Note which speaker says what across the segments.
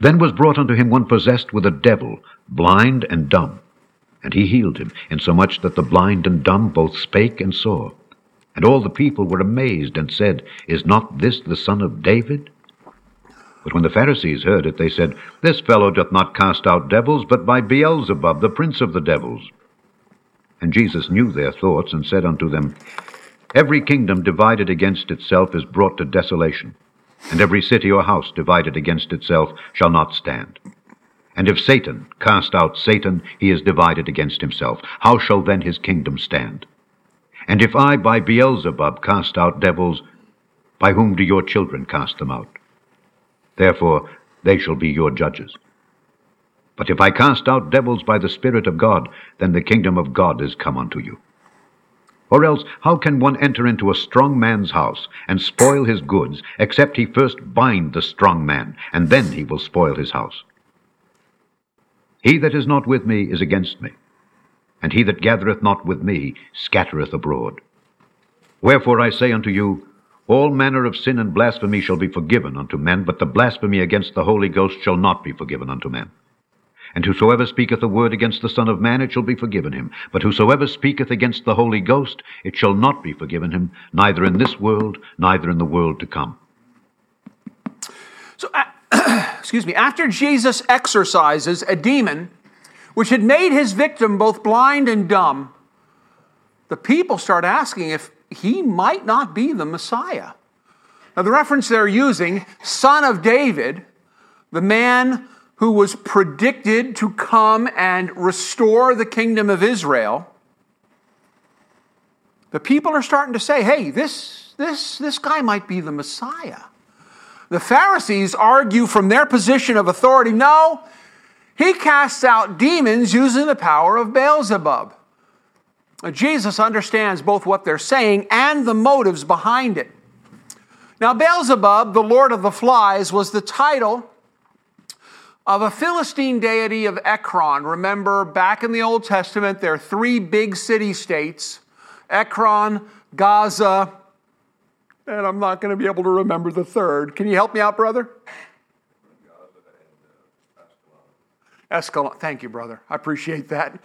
Speaker 1: Then was brought unto him one possessed with a devil, blind and dumb. And he healed him, insomuch that the blind and dumb both spake and saw. And all the people were amazed, and said, Is not this the son of David? But when the Pharisees heard it, they said, This fellow doth not cast out devils, but by Beelzebub, the prince of the devils. And Jesus knew their thoughts, and said unto them, Every kingdom divided against itself is brought to desolation, and every city or house divided against itself shall not stand. And if Satan cast out Satan, he is divided against himself. How shall then his kingdom stand? And if I by Beelzebub cast out devils, by whom do your children cast them out? Therefore they shall be your judges. But if I cast out devils by the Spirit of God, then the kingdom of God is come unto you. Or else, how can one enter into a strong man's house and spoil his goods, except he first bind the strong man, and then he will spoil his house? He that is not with me is against me, and he that gathereth not with me scattereth abroad. Wherefore I say unto you, all manner of sin and blasphemy shall be forgiven unto men, but the blasphemy against the Holy Ghost shall not be forgiven unto men. And whosoever speaketh a word against the Son of Man, it shall be forgiven him. But whosoever speaketh against the Holy Ghost, it shall not be forgiven him, neither in this world, neither in the world to come.
Speaker 2: So, uh, excuse me, after Jesus exorcises a demon which had made his victim both blind and dumb, the people start asking if he might not be the Messiah. Now, the reference they're using, son of David, the man who was predicted to come and restore the kingdom of Israel, the people are starting to say, hey, this, this, this guy might be the Messiah. The Pharisees argue from their position of authority no, he casts out demons using the power of Beelzebub. Jesus understands both what they're saying and the motives behind it. Now, Beelzebub, the Lord of the Flies, was the title of a Philistine deity of Ekron. Remember, back in the Old Testament, there are three big city states Ekron, Gaza, and I'm not going to be able to remember the third. Can you help me out, brother? Escalon. Thank you, brother. I appreciate that.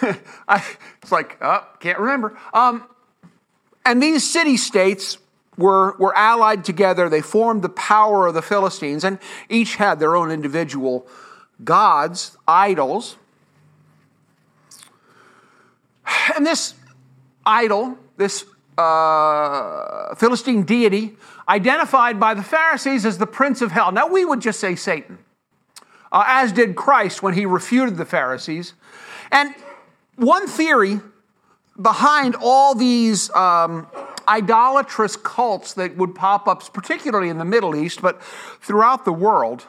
Speaker 2: I, it's like, oh, can't remember. Um, and these city states were, were allied together. They formed the power of the Philistines, and each had their own individual gods, idols. And this idol, this uh, Philistine deity, identified by the Pharisees as the prince of hell. Now, we would just say Satan, uh, as did Christ when he refuted the Pharisees. And one theory behind all these um, idolatrous cults that would pop up, particularly in the Middle East, but throughout the world,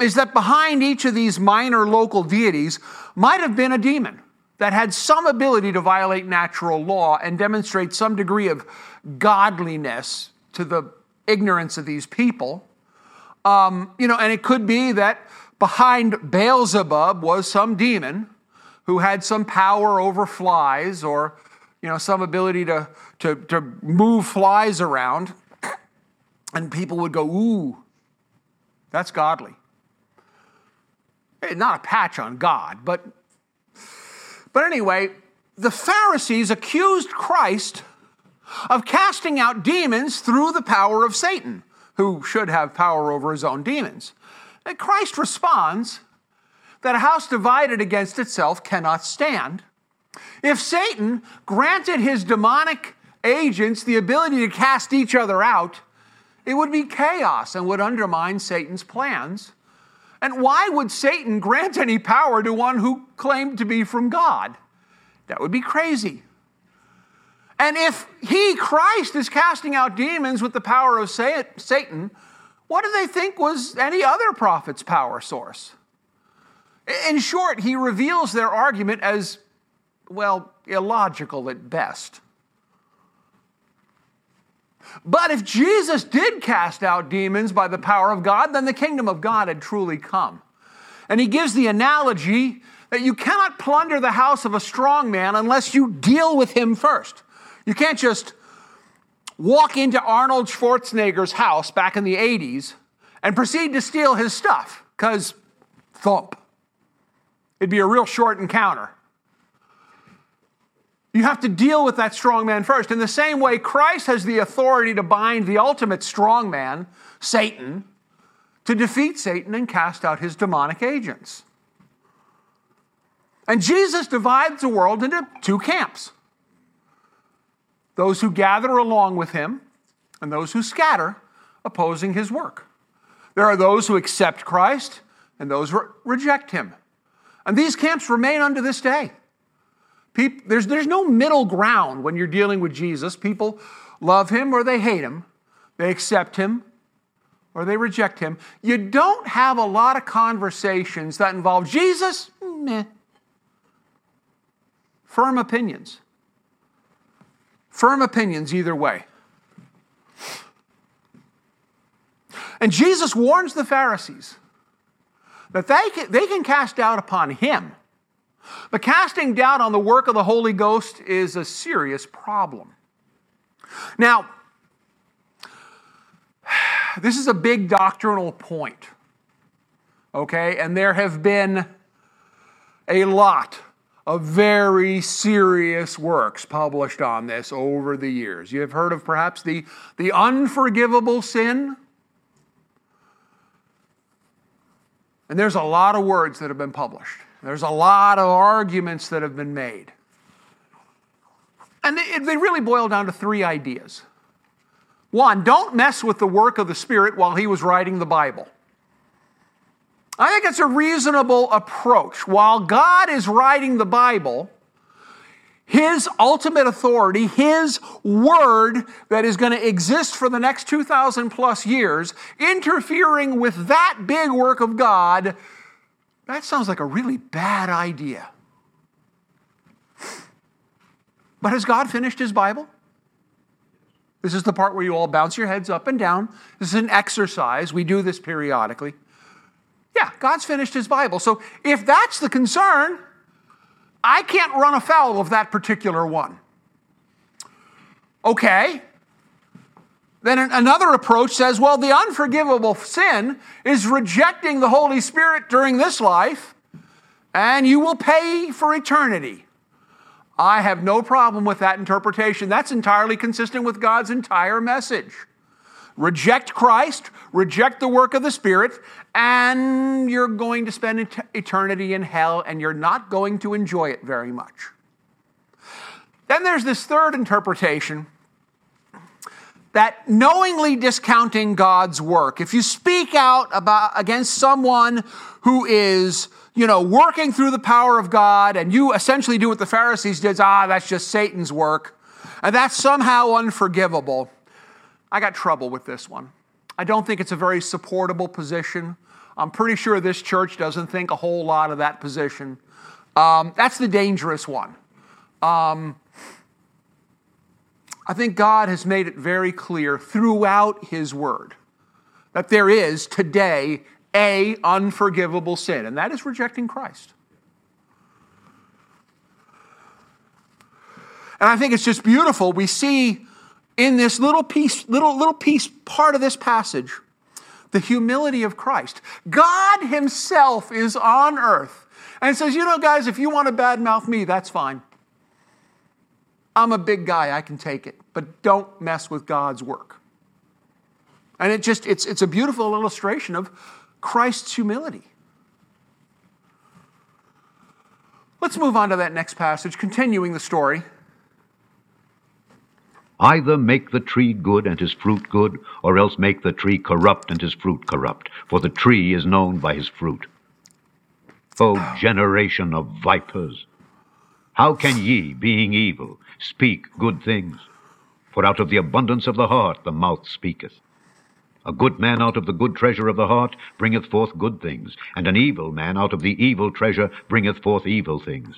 Speaker 2: is that behind each of these minor local deities might have been a demon that had some ability to violate natural law and demonstrate some degree of godliness to the ignorance of these people. Um, you know, and it could be that behind Beelzebub was some demon who had some power over flies or you know some ability to, to, to move flies around and people would go ooh that's godly eh, not a patch on god but but anyway the pharisees accused christ of casting out demons through the power of satan who should have power over his own demons and christ responds that a house divided against itself cannot stand. If Satan granted his demonic agents the ability to cast each other out, it would be chaos and would undermine Satan's plans. And why would Satan grant any power to one who claimed to be from God? That would be crazy. And if he, Christ, is casting out demons with the power of Satan, what do they think was any other prophet's power source? In short, he reveals their argument as, well, illogical at best. But if Jesus did cast out demons by the power of God, then the kingdom of God had truly come. And he gives the analogy that you cannot plunder the house of a strong man unless you deal with him first. You can't just walk into Arnold Schwarzenegger's house back in the 80s and proceed to steal his stuff, because thump. It'd be a real short encounter. You have to deal with that strong man first. In the same way, Christ has the authority to bind the ultimate strong man, Satan, to defeat Satan and cast out his demonic agents. And Jesus divides the world into two camps those who gather along with him and those who scatter, opposing his work. There are those who accept Christ and those who reject him. And these camps remain unto this day. People, there's, there's no middle ground when you're dealing with Jesus. People love him or they hate him, they accept him or they reject him. You don't have a lot of conversations that involve Jesus, meh. Firm opinions. Firm opinions either way. And Jesus warns the Pharisees that they can, they can cast doubt upon him. But casting doubt on the work of the Holy Ghost is a serious problem. Now, this is a big doctrinal point, okay? And there have been a lot of very serious works published on this over the years. You have heard of perhaps the, the unforgivable sin And there's a lot of words that have been published, there's a lot of arguments that have been made. And they, really boil down to three ideas. One, don't mess with the work of the Spirit while he was writing the Bible. I think it's a reasonable approach. While God is writing the Bible, his ultimate authority, His word that is going to exist for the next 2,000 plus years, interfering with that big work of God, that sounds like a really bad idea. But has God finished His Bible? This is the part where you all bounce your heads up and down. This is an exercise. We do this periodically. Yeah, God's finished His Bible. So if that's the concern, I can't run afoul of that particular one. Okay. Then another approach says, well, the unforgivable sin is rejecting the Holy Spirit during this life, and you will pay for eternity. I have no problem with that interpretation. That's entirely consistent with God's entire message reject Christ, reject the work of the Spirit, and you're going to spend eternity in hell and you're not going to enjoy it very much. Then there's this third interpretation that knowingly discounting God's work, if you speak out about against someone who is, you know, working through the power of God and you essentially do what the Pharisees did, ah, that's just Satan's work, and that's somehow unforgivable I got trouble with this one. I don't think it's a very supportable position. I'm pretty sure this church doesn't think a whole lot of that position. Um, that's the dangerous one. Um, I think God has made it very clear throughout His Word that there is today a unforgivable sin, and that is rejecting Christ. And I think it's just beautiful. We see in this little piece, little, little piece, part of this passage, the humility of Christ. God Himself is on earth and says, You know, guys, if you want to badmouth me, that's fine. I'm a big guy, I can take it, but don't mess with God's work. And it just, it's, it's a beautiful illustration of Christ's humility. Let's move on to that next passage, continuing the story.
Speaker 1: Either make the tree good and his fruit good, or else make the tree corrupt and his fruit corrupt, for the tree is known by his fruit. O generation of vipers, how can ye, being evil, speak good things? For out of the abundance of the heart the mouth speaketh. A good man out of the good treasure of the heart bringeth forth good things, and an evil man out of the evil treasure bringeth forth evil things.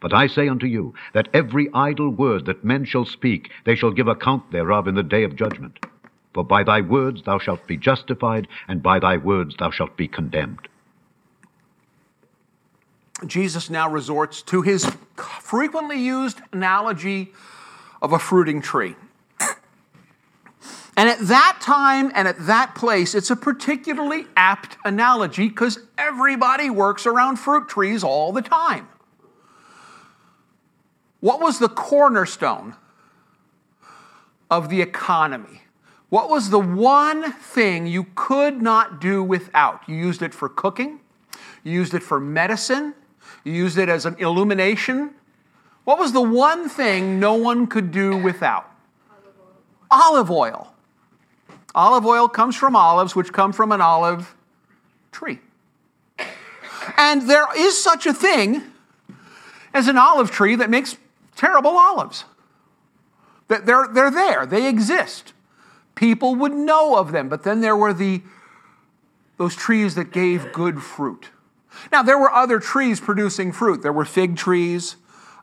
Speaker 1: But I say unto you, that every idle word that men shall speak, they shall give account thereof in the day of judgment. For by thy words thou shalt be justified, and by thy words thou shalt be condemned.
Speaker 2: Jesus now resorts to his frequently used analogy of a fruiting tree. And at that time and at that place, it's a particularly apt analogy because everybody works around fruit trees all the time. What was the cornerstone of the economy? What was the one thing you could not do without? You used it for cooking, you used it for medicine, you used it as an illumination. What was the one thing no one could do without? Olive oil. Olive oil comes from olives, which come from an olive tree. And there is such a thing as an olive tree that makes terrible olives. They're, they're there, they exist. People would know of them, but then there were the, those trees that gave good fruit. Now, there were other trees producing fruit. There were fig trees,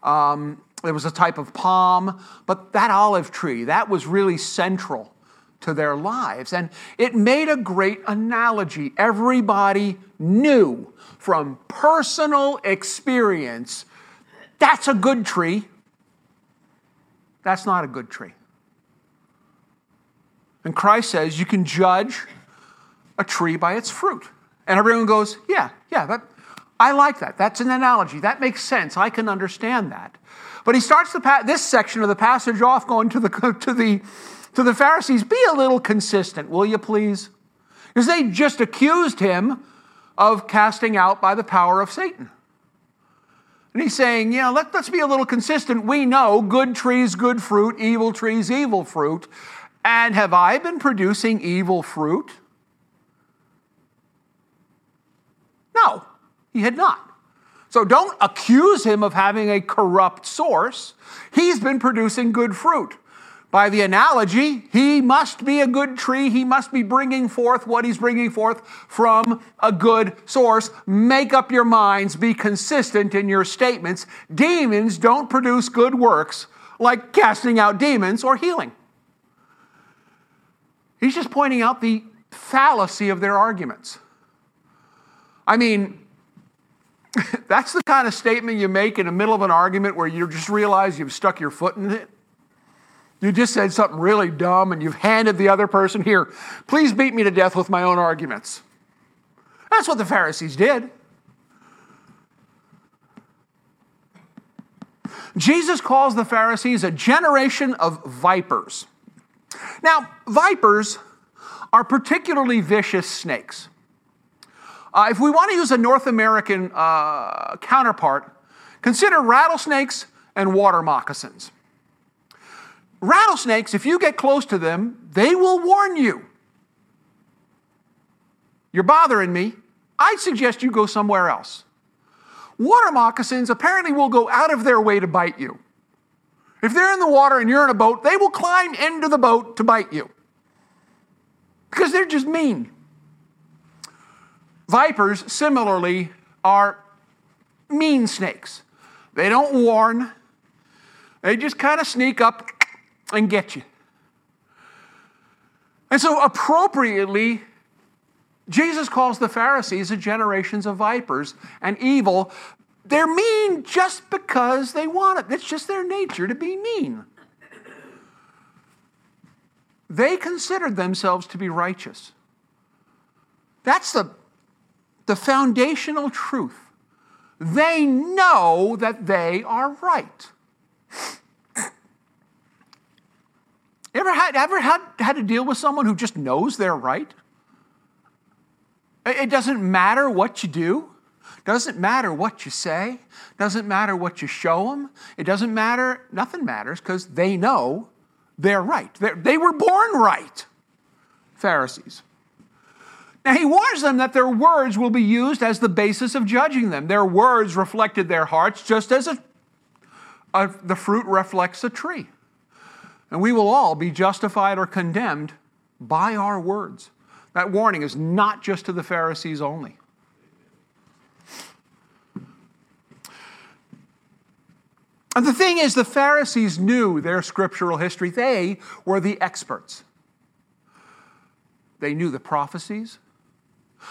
Speaker 2: um, there was a type of palm, but that olive tree, that was really central to their lives. And it made a great analogy. Everybody knew from personal experience that's a good tree. That's not a good tree. And Christ says you can judge a tree by its fruit. And everyone goes, Yeah, yeah, that, I like that. That's an analogy. That makes sense. I can understand that. But he starts the, this section of the passage off going to the, to, the, to the Pharisees be a little consistent, will you please? Because they just accused him of casting out by the power of Satan. And he's saying, yeah, let, let's be a little consistent. We know good trees, good fruit, evil trees, evil fruit. And have I been producing evil fruit? No, he had not. So don't accuse him of having a corrupt source. He's been producing good fruit. By the analogy, he must be a good tree. He must be bringing forth what he's bringing forth from a good source. Make up your minds, be consistent in your statements. Demons don't produce good works like casting out demons or healing. He's just pointing out the fallacy of their arguments. I mean, that's the kind of statement you make in the middle of an argument where you just realize you've stuck your foot in it. You just said something really dumb and you've handed the other person, here, please beat me to death with my own arguments. That's what the Pharisees did. Jesus calls the Pharisees a generation of vipers. Now, vipers are particularly vicious snakes. Uh, if we want to use a North American uh, counterpart, consider rattlesnakes and water moccasins. Rattlesnakes, if you get close to them, they will warn you. You're bothering me. I suggest you go somewhere else. Water moccasins apparently will go out of their way to bite you. If they're in the water and you're in a boat, they will climb into the boat to bite you because they're just mean. Vipers, similarly, are mean snakes. They don't warn, they just kind of sneak up and get you. And so, appropriately, Jesus calls the Pharisees a generations of vipers and evil. They're mean just because they want it. It's just their nature to be mean. They considered themselves to be righteous. That's the, the foundational truth. They know that they are right. Ever had, ever had, had to deal with someone who just knows they're right? It doesn't matter what you do. Doesn't matter what you say. Doesn't matter what you show them. It doesn't matter. Nothing matters because they know they're right. They're, they were born right. Pharisees. Now, he warns them that their words will be used as the basis of judging them. Their words reflected their hearts, just as a, a, the fruit reflects a tree. And we will all be justified or condemned by our words. That warning is not just to the Pharisees only. And the thing is, the Pharisees knew their scriptural history. They were the experts. They knew the prophecies,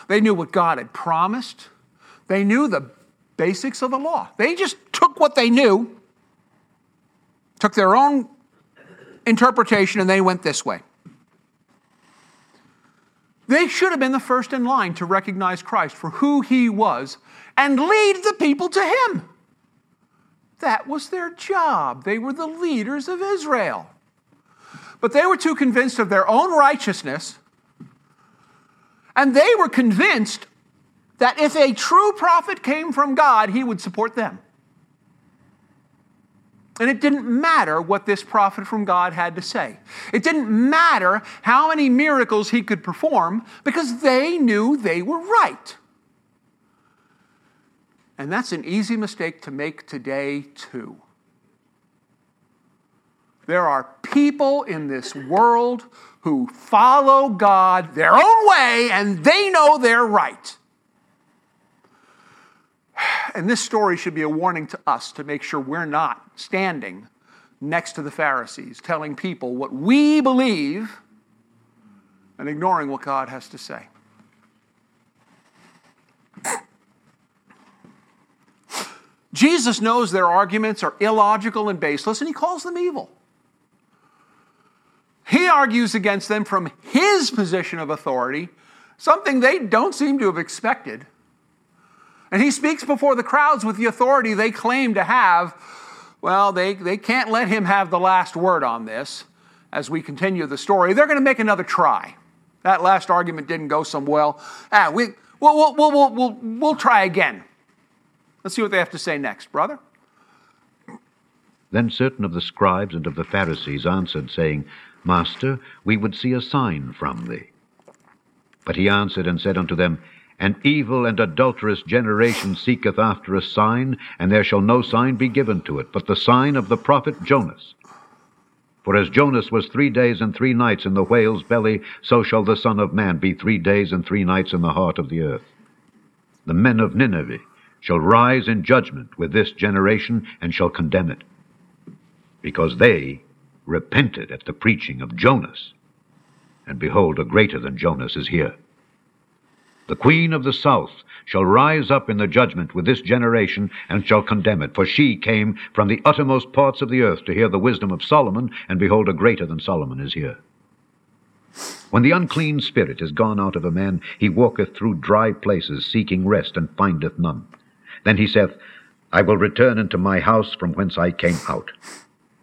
Speaker 2: they knew what God had promised, they knew the basics of the law. They just took what they knew, took their own interpretation, and they went this way. They should have been the first in line to recognize Christ for who he was and lead the people to him. That was their job. They were the leaders of Israel. But they were too convinced of their own righteousness, and they were convinced that if a true prophet came from God, he would support them. And it didn't matter what this prophet from God had to say. It didn't matter how many miracles he could perform because they knew they were right. And that's an easy mistake to make today, too. There are people in this world who follow God their own way and they know they're right. And this story should be a warning to us to make sure we're not standing next to the Pharisees, telling people what we believe and ignoring what God has to say. Jesus knows their arguments are illogical and baseless, and he calls them evil. He argues against them from his position of authority, something they don't seem to have expected. And he speaks before the crowds with the authority they claim to have. Well, they, they can't let him have the last word on this as we continue the story. They're going to make another try. That last argument didn't go so well. Ah, we, we'll, we'll, we'll, we'll, we'll try again. Let's see what they have to say next, brother.
Speaker 1: Then certain of the scribes and of the Pharisees answered, saying, Master, we would see a sign from thee. But he answered and said unto them, An evil and adulterous generation seeketh after a sign, and there shall no sign be given to it, but the sign of the prophet Jonas. For as Jonas was three days and three nights in the whale's belly, so shall the Son of Man be three days and three nights in the heart of the earth. The men of Nineveh shall rise in judgment with this generation, and shall condemn it, because they repented at the preaching of Jonas. And behold, a greater than Jonas is here. The queen of the south shall rise up in the judgment with this generation, and shall condemn it. For she came from the uttermost parts of the earth to hear the wisdom of Solomon, and behold, a greater than Solomon is here. When the unclean spirit is gone out of a man, he walketh through dry places, seeking rest, and findeth none. Then he saith, I will return into my house from whence I came out.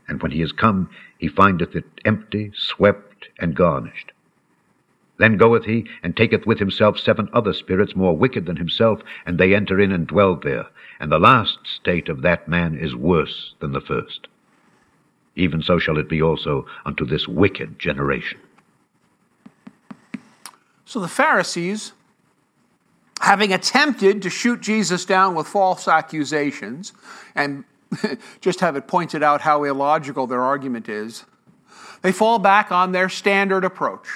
Speaker 1: And when he is come, he findeth it empty, swept, and garnished. Then goeth he, and taketh with himself seven other spirits more wicked than himself, and they enter in and dwell there. And the last state of that man is worse than the first. Even so shall it be also unto this wicked generation.
Speaker 2: So the Pharisees, having attempted to shoot Jesus down with false accusations and just have it pointed out how illogical their argument is, they fall back on their standard approach.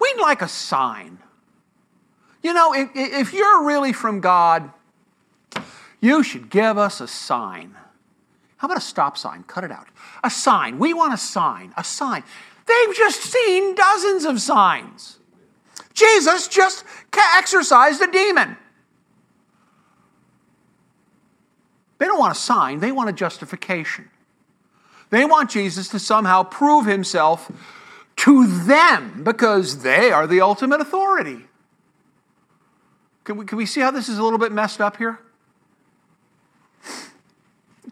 Speaker 2: We'd like a sign. You know, if, if you're really from God, you should give us a sign. How about a stop sign? Cut it out. A sign. We want a sign. A sign. They've just seen dozens of signs. Jesus just exorcised a demon. They don't want a sign, they want a justification. They want Jesus to somehow prove himself to them because they are the ultimate authority. Can we, can we see how this is a little bit messed up here?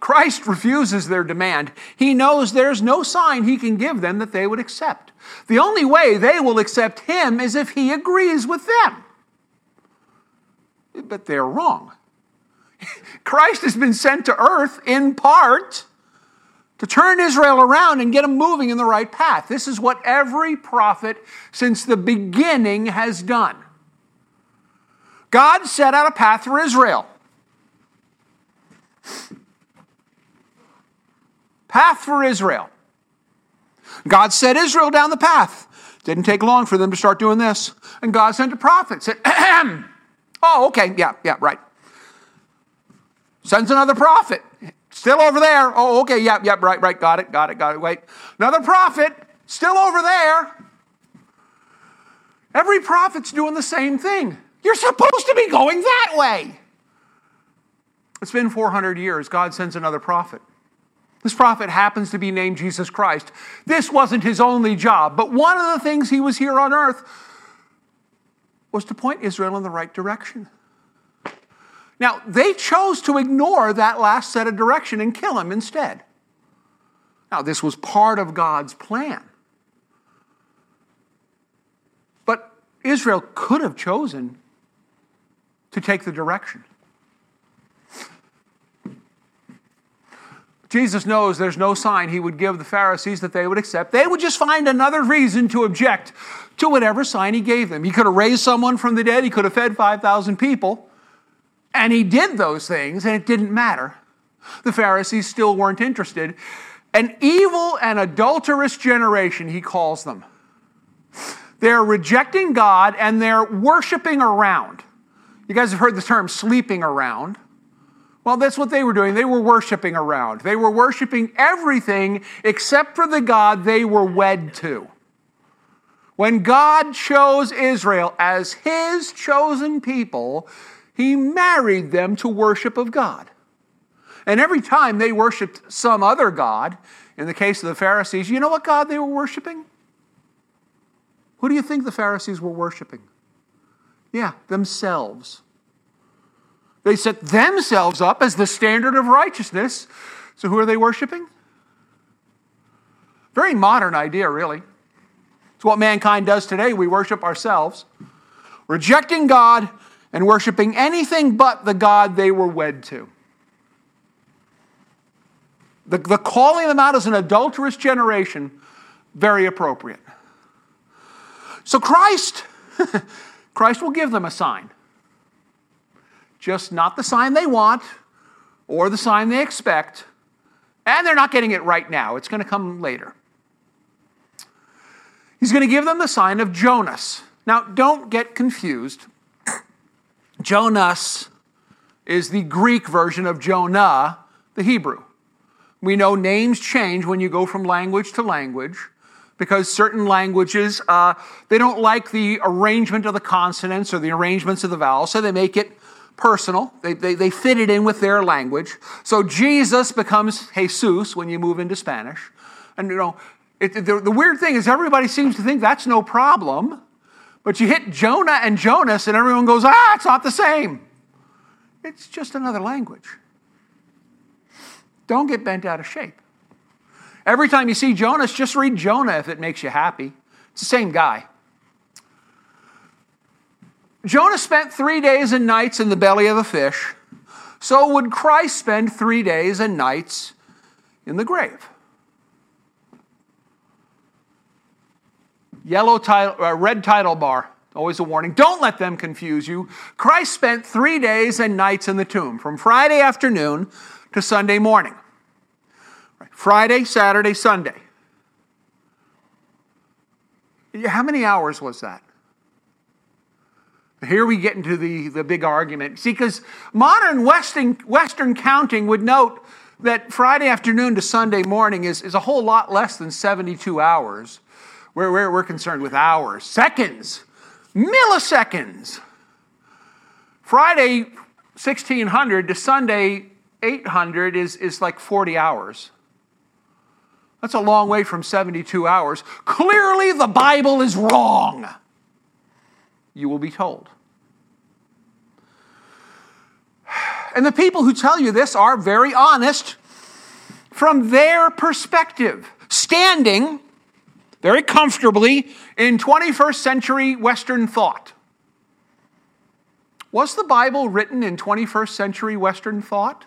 Speaker 2: Christ refuses their demand. He knows there's no sign he can give them that they would accept. The only way they will accept him is if he agrees with them. But they're wrong. Christ has been sent to earth in part to turn Israel around and get them moving in the right path. This is what every prophet since the beginning has done. God set out a path for Israel. Path for Israel. God set Israel down the path. Didn't take long for them to start doing this. And God sent a prophet, said, Oh, okay, yeah, yeah, right. Sends another prophet. Still over there. Oh, okay, yep, yep, right, right, got it, got it, got it. Wait. Another prophet, still over there. Every prophet's doing the same thing. You're supposed to be going that way. It's been 400 years. God sends another prophet. This prophet happens to be named Jesus Christ. This wasn't his only job, but one of the things he was here on earth was to point Israel in the right direction. Now, they chose to ignore that last set of direction and kill him instead. Now, this was part of God's plan. But Israel could have chosen to take the direction. Jesus knows there's no sign he would give the Pharisees that they would accept. They would just find another reason to object to whatever sign he gave them. He could have raised someone from the dead, he could have fed 5,000 people, and he did those things, and it didn't matter. The Pharisees still weren't interested. An evil and adulterous generation, he calls them. They're rejecting God and they're worshiping around. You guys have heard the term sleeping around. Well, that's what they were doing. They were worshiping around. They were worshiping everything except for the God they were wed to. When God chose Israel as his chosen people, he married them to worship of God. And every time they worshiped some other God, in the case of the Pharisees, you know what God they were worshiping? Who do you think the Pharisees were worshiping? Yeah, themselves. They set themselves up as the standard of righteousness. So who are they worshiping? Very modern idea, really. It's what mankind does today. We worship ourselves, rejecting God and worshiping anything but the God they were wed to. The, the calling them out as an adulterous generation, very appropriate. So Christ, Christ will give them a sign just not the sign they want or the sign they expect, and they're not getting it right now. It's going to come later. He's going to give them the sign of Jonas. Now, don't get confused. Jonas is the Greek version of Jonah, the Hebrew. We know names change when you go from language to language because certain languages uh, they don't like the arrangement of the consonants or the arrangements of the vowels so they make it personal. They, they, they fit it in with their language. So Jesus becomes Jesus when you move into Spanish. And, you know, it, the, the weird thing is everybody seems to think that's no problem. But you hit Jonah and Jonas, and everyone goes, ah, it's not the same. It's just another language. Don't get bent out of shape. Every time you see Jonas, just read Jonah if it makes you happy. It's the same guy. Jonah spent three days and nights in the belly of a fish. So would Christ spend three days and nights in the grave. Yellow title, uh, red title bar, always a warning. Don't let them confuse you. Christ spent three days and nights in the tomb, from Friday afternoon to Sunday morning. Friday, Saturday, Sunday. How many hours was that? Here we get into the, the big argument. See, because modern Western, Western counting would note that Friday afternoon to Sunday morning is, is a whole lot less than 72 hours. We're, we're, we're concerned with hours, seconds, milliseconds. Friday 1600 to Sunday 800 is, is like 40 hours. That's a long way from 72 hours. Clearly, the Bible is wrong you will be told. And the people who tell you this are very honest from their perspective, standing very comfortably in 21st century Western thought. Was the Bible written in 21st century Western thought?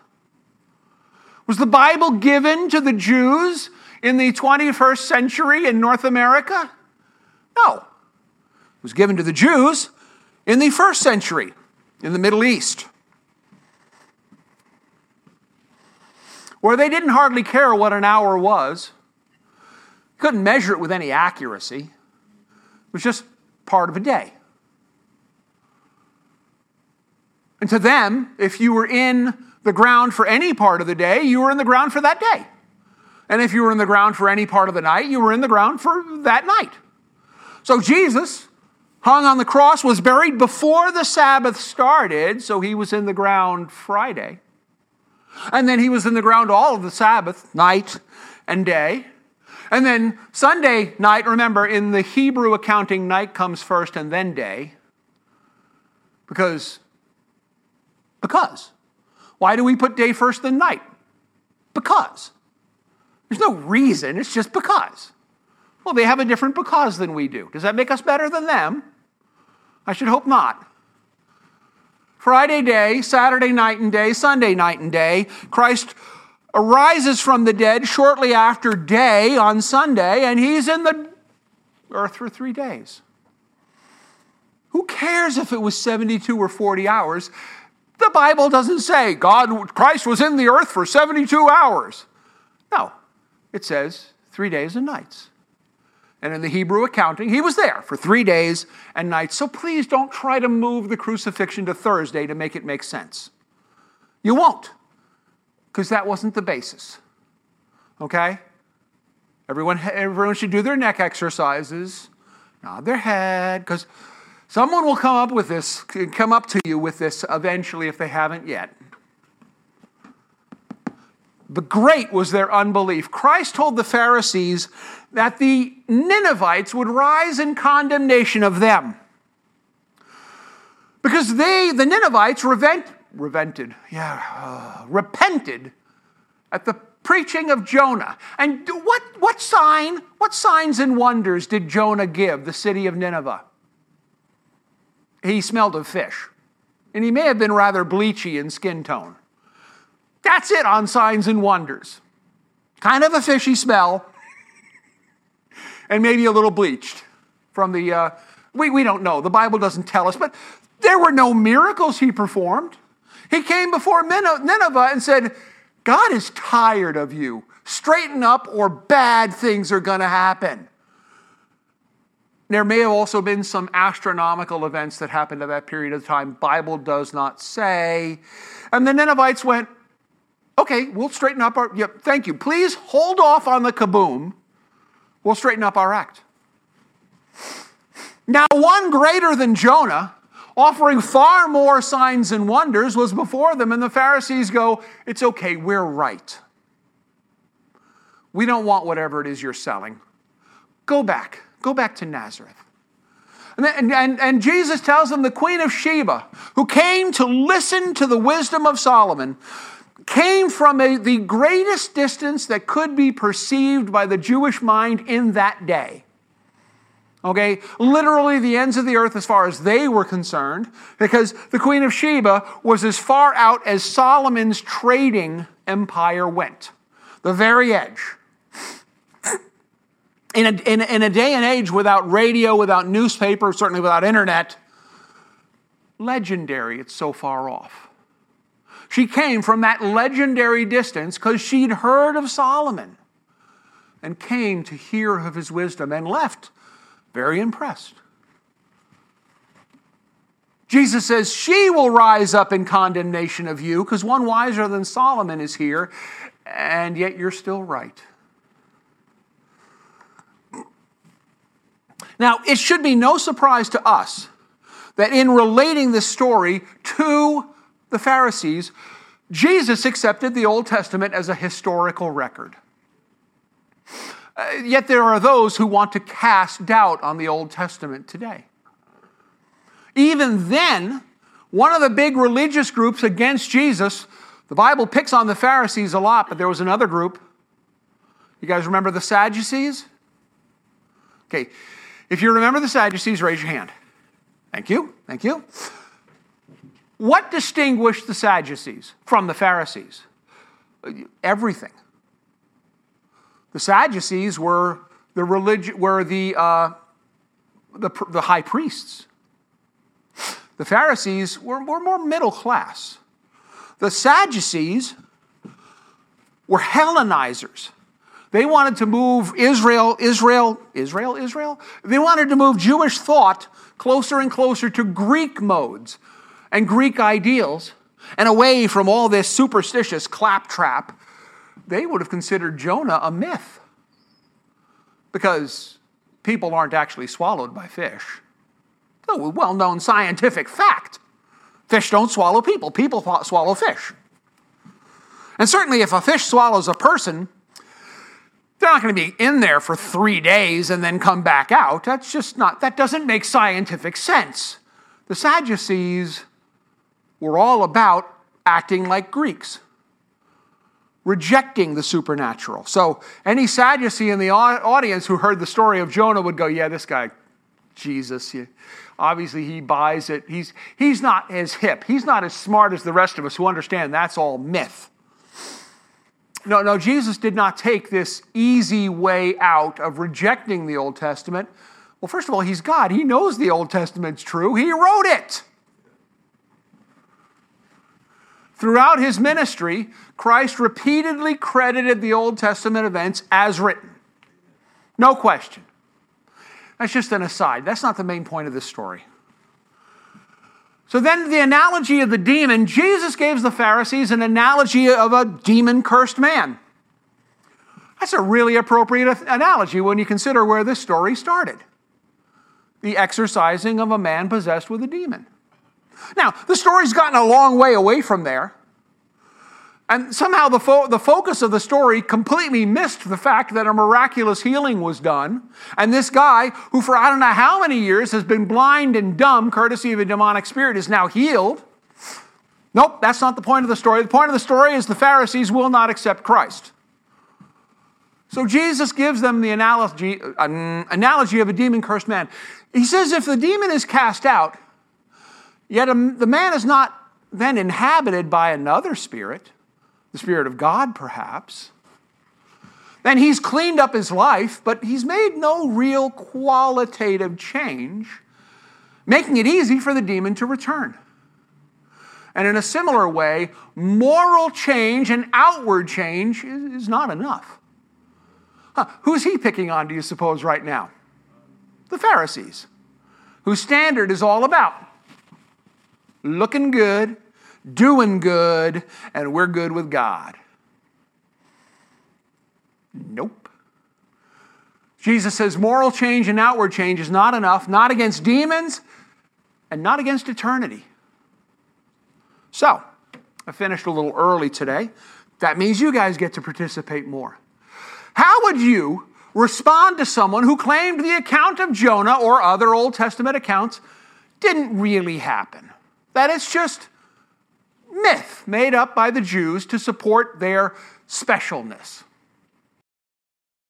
Speaker 2: Was the Bible given to the Jews in the 21st century in North America? No It was given to the Jews in the first century in the Middle East, where they didn't hardly care what an hour was, couldn't measure it with any accuracy. It was just part of a day. And to them, if you were in the ground for any part of the day, you were in the ground for that day. And if you were in the ground for any part of the night, you were in the ground for that night. So Jesus hung on the cross, was buried before the Sabbath started, so he was in the ground Friday. And then he was in the ground all of the Sabbath, night and day. And then Sunday night, remember, in the Hebrew accounting, night comes first and then day. Because, because. Why do we put day first then night? Because. There's no reason, it's just because. Well, they have a different because than we do. Does that make us better than them? I should hope not. Friday day, Saturday night and day, Sunday night and day, Christ arises from the dead shortly after day on Sunday, and he's in the earth for three days. Who cares if it was 72 or 40 hours? The Bible doesn't say God, Christ was in the earth for 72 hours. No, it says three days and nights. And in the Hebrew accounting, he was there for three days and nights. So please don't try to move the crucifixion to Thursday to make it make sense. You won't, because that wasn't the basis. Okay? Everyone, everyone should do their neck exercises, nod their head, because someone will come up with this, come up to you with this eventually if they haven't yet. The great was their unbelief. Christ told the Pharisees that the Ninevites would rise in condemnation of them. Because they, the Ninevites, revented, yeah, uh, repented at the preaching of Jonah. And what, what sign, what signs and wonders did Jonah give the city of Nineveh? He smelled of fish. And he may have been rather bleachy in skin tone. That's it on signs and wonders. Kind of a fishy smell, and maybe a little bleached from the. Uh, we, we don't know. The Bible doesn't tell us, but there were no miracles he performed. He came before Nineveh and said, God is tired of you. Straighten up, or bad things are going to happen. There may have also been some astronomical events that happened at that period of time. Bible does not say. And the Ninevites went, Okay, we'll straighten up our. Yep, thank you. Please hold off on the kaboom. We'll straighten up our act. Now, one greater than Jonah, offering far more signs and wonders, was before them, and the Pharisees go, It's okay, we're right. We don't want whatever it is you're selling. Go back. Go back to Nazareth. And, and, and, Jesus tells them the Queen of Sheba, who came to listen to the wisdom of Solomon, came from a, the greatest distance that could be perceived by the Jewish mind in that day. Okay, literally the ends of the earth as far as they were concerned, because the Queen of Sheba was as far out as Solomon's trading empire went, the very edge. In a, in, in a day and age without radio, without newspaper, certainly without internet, legendary, it's so far off. She came from that legendary distance because she'd heard of Solomon and came to hear of his wisdom and left very impressed. Jesus says, She will rise up in condemnation of you because one wiser than Solomon is here, and yet you're still right. Now, it should be no surprise to us that in relating this story to the Pharisees, Jesus accepted the Old Testament as a historical record. Uh, yet there are those who want to cast doubt on the Old Testament today. Even then, one of the big religious groups against Jesus, the Bible picks on the Pharisees a lot, but there was another group. You guys remember the Sadducees? Okay, if you remember the Sadducees, raise your hand. Thank you, thank you. What distinguished the Sadducees from the Pharisees? Everything. The Sadducees were the religion, were the, uh, the, the high priests. The Pharisees were, were more middle class. The Sadducees were Hellenizers. They wanted to move Israel, Israel, Israel, Israel. They wanted to move Jewish thought closer and closer to Greek modes and Greek ideals and away from all this superstitious claptrap, they would have considered Jonah a myth because people aren't actually swallowed by fish. It's a well known scientific fact. Fish don't swallow people, people swallow fish. And certainly, if a fish swallows a person, they're not going to be in there for three days and then come back out. That's just not, that doesn't make scientific sense. The Sadducees were all about acting like Greeks, rejecting the supernatural. So, any Sadducee in the audience who heard the story of Jonah would go, Yeah, this guy, Jesus, obviously he buys it. He's, he's not as hip, he's not as smart as the rest of us who understand that's all myth. No, no, Jesus did not take this easy way out of rejecting the Old Testament. Well, first of all, he's God. He knows the Old Testament's true. He wrote it. Throughout his ministry, Christ repeatedly credited the Old Testament events as written. No question. That's just an aside. That's not the main point of this story. So then, the analogy of the demon, Jesus gives the Pharisees an analogy of a demon cursed man. That's a really appropriate analogy when you consider where this story started the exorcising of a man possessed with a demon. Now, the story's gotten a long way away from there. And somehow the, fo- the focus of the story completely missed the fact that a miraculous healing was done. And this guy, who for I don't know how many years has been blind and dumb, courtesy of a demonic spirit, is now healed. Nope, that's not the point of the story. The point of the story is the Pharisees will not accept Christ. So Jesus gives them the analogy, analogy of a demon cursed man. He says if the demon is cast out, yet the man is not then inhabited by another spirit, the Spirit of God, perhaps. Then he's cleaned up his life, but he's made no real qualitative change, making it easy for the demon to return. And in a similar way, moral change and outward change is not enough. Huh. Who's he picking on, do you suppose, right now? The Pharisees, whose standard is all about looking good, doing good, and we're good with God. Nope. Jesus says moral change and outward change is not enough, not against demons and not against eternity. So, I finished a little early today. That means you guys get to participate more. How would you respond to someone who claimed the account of Jonah or other Old Testament accounts didn't really happen? That it's just myth made up by the Jews to support their specialness.